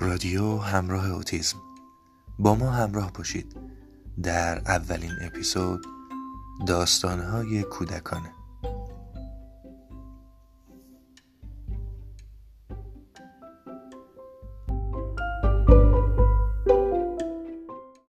رادیو همراه اوتیسم. با ما همراه باشید. در اولین اپیزود داستانهای کودکانه.